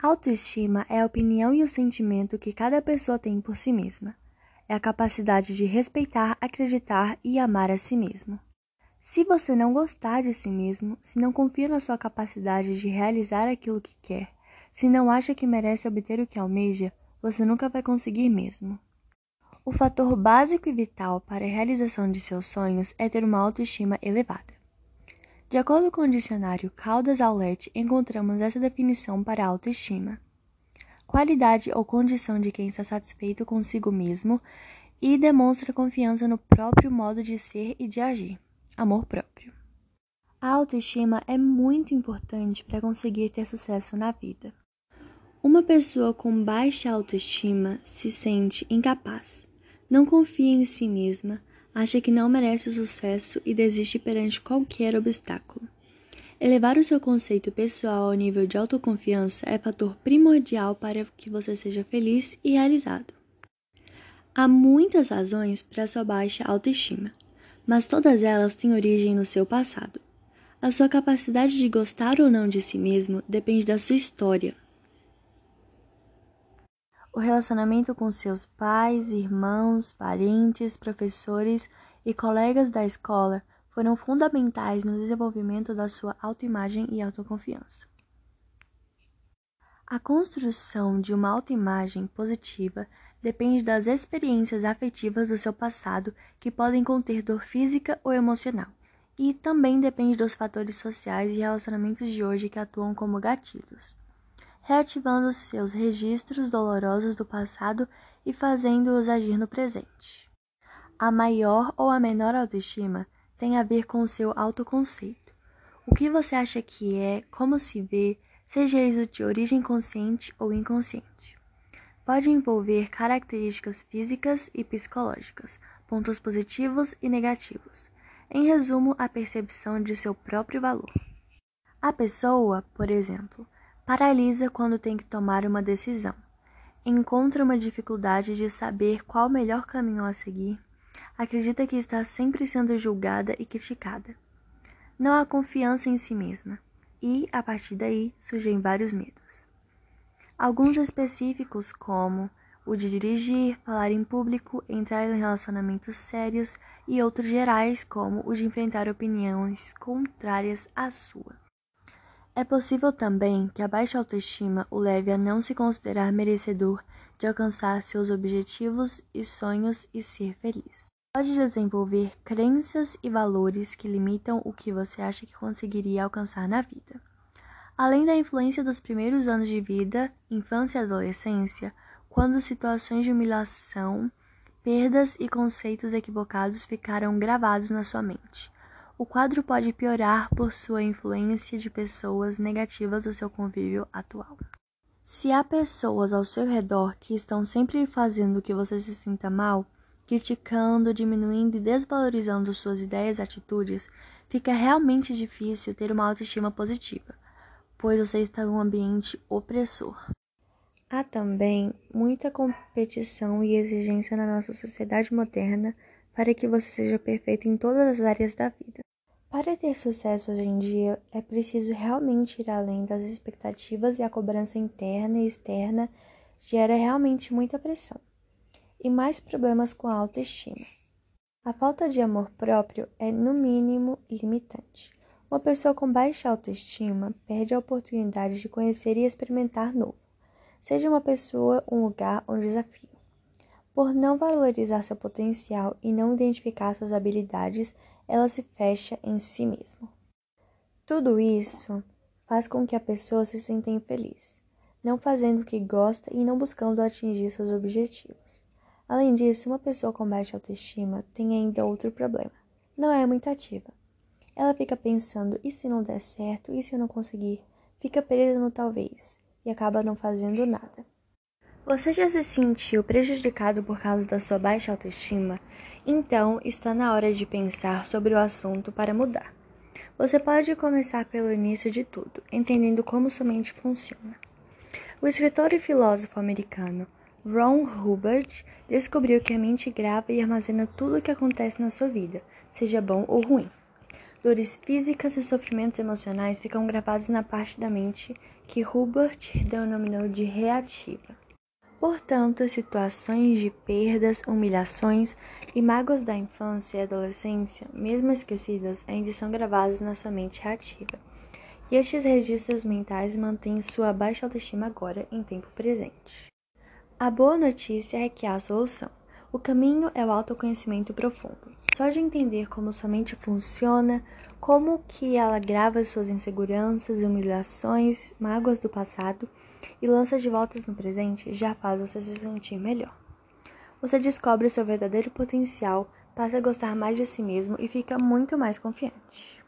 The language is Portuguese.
Autoestima é a opinião e o sentimento que cada pessoa tem por si mesma. É a capacidade de respeitar, acreditar e amar a si mesmo. Se você não gostar de si mesmo, se não confia na sua capacidade de realizar aquilo que quer, se não acha que merece obter o que almeja, você nunca vai conseguir mesmo. O fator básico e vital para a realização de seus sonhos é ter uma autoestima elevada. De acordo com o dicionário Caldas Aulete, encontramos essa definição para autoestima: qualidade ou condição de quem está satisfeito consigo mesmo e demonstra confiança no próprio modo de ser e de agir. Amor próprio. A autoestima é muito importante para conseguir ter sucesso na vida. Uma pessoa com baixa autoestima se sente incapaz, não confia em si mesma, acha que não merece o sucesso e desiste perante qualquer obstáculo. Elevar o seu conceito pessoal ao nível de autoconfiança é fator primordial para que você seja feliz e realizado. Há muitas razões para sua baixa autoestima, mas todas elas têm origem no seu passado. A sua capacidade de gostar ou não de si mesmo depende da sua história. O relacionamento com seus pais, irmãos, parentes, professores e colegas da escola foram fundamentais no desenvolvimento da sua autoimagem e autoconfiança. A construção de uma autoimagem positiva depende das experiências afetivas do seu passado, que podem conter dor física ou emocional, e também depende dos fatores sociais e relacionamentos de hoje que atuam como gatilhos reativando seus registros dolorosos do passado e fazendo-os agir no presente. A maior ou a menor autoestima tem a ver com o seu autoconceito. O que você acha que é, como se vê, seja isso de origem consciente ou inconsciente. Pode envolver características físicas e psicológicas, pontos positivos e negativos. Em resumo, a percepção de seu próprio valor. A pessoa, por exemplo, Paralisa quando tem que tomar uma decisão. Encontra uma dificuldade de saber qual o melhor caminho a seguir. Acredita que está sempre sendo julgada e criticada. Não há confiança em si mesma. E, a partir daí, surgem vários medos. Alguns específicos, como o de dirigir, falar em público, entrar em relacionamentos sérios, e outros gerais, como o de enfrentar opiniões contrárias à sua. É possível também que a baixa autoestima o leve a não se considerar merecedor de alcançar seus objetivos e sonhos e ser feliz. Pode desenvolver crenças e valores que limitam o que você acha que conseguiria alcançar na vida. Além da influência dos primeiros anos de vida, infância e adolescência, quando situações de humilhação, perdas e conceitos equivocados ficaram gravados na sua mente o quadro pode piorar por sua influência de pessoas negativas do seu convívio atual. Se há pessoas ao seu redor que estão sempre fazendo que você se sinta mal, criticando, diminuindo e desvalorizando suas ideias e atitudes, fica realmente difícil ter uma autoestima positiva, pois você está em um ambiente opressor. Há também muita competição e exigência na nossa sociedade moderna para que você seja perfeito em todas as áreas da vida. Para ter sucesso hoje em dia, é preciso realmente ir além das expectativas e a cobrança interna e externa gera realmente muita pressão e mais problemas com a autoestima. A falta de amor próprio é, no mínimo, limitante. Uma pessoa com baixa autoestima perde a oportunidade de conhecer e experimentar novo, seja uma pessoa, um lugar ou um desafio. Por não valorizar seu potencial e não identificar suas habilidades, ela se fecha em si mesma. Tudo isso faz com que a pessoa se sinta infeliz, não fazendo o que gosta e não buscando atingir seus objetivos. Além disso, uma pessoa com baixa autoestima tem ainda outro problema: não é muito ativa. Ela fica pensando: e se não der certo? E se eu não conseguir? Fica presa no talvez e acaba não fazendo nada. Você já se sentiu prejudicado por causa da sua baixa autoestima? Então está na hora de pensar sobre o assunto para mudar. Você pode começar pelo início de tudo, entendendo como sua mente funciona. O escritor e filósofo americano Ron Hubbard descobriu que a mente grava e armazena tudo o que acontece na sua vida, seja bom ou ruim. dores físicas e sofrimentos emocionais ficam gravados na parte da mente que Hubert denominou de reativa. Portanto, situações de perdas, humilhações e mágoas da infância e adolescência, mesmo esquecidas, ainda são gravadas na sua mente reativa. E estes registros mentais mantêm sua baixa autoestima agora, em tempo presente. A boa notícia é que há solução. O caminho é o autoconhecimento profundo. Só de entender como sua mente funciona, como que ela grava suas inseguranças, humilhações, mágoas do passado e lança de voltas no presente, já faz você se sentir melhor. Você descobre seu verdadeiro potencial, passa a gostar mais de si mesmo e fica muito mais confiante.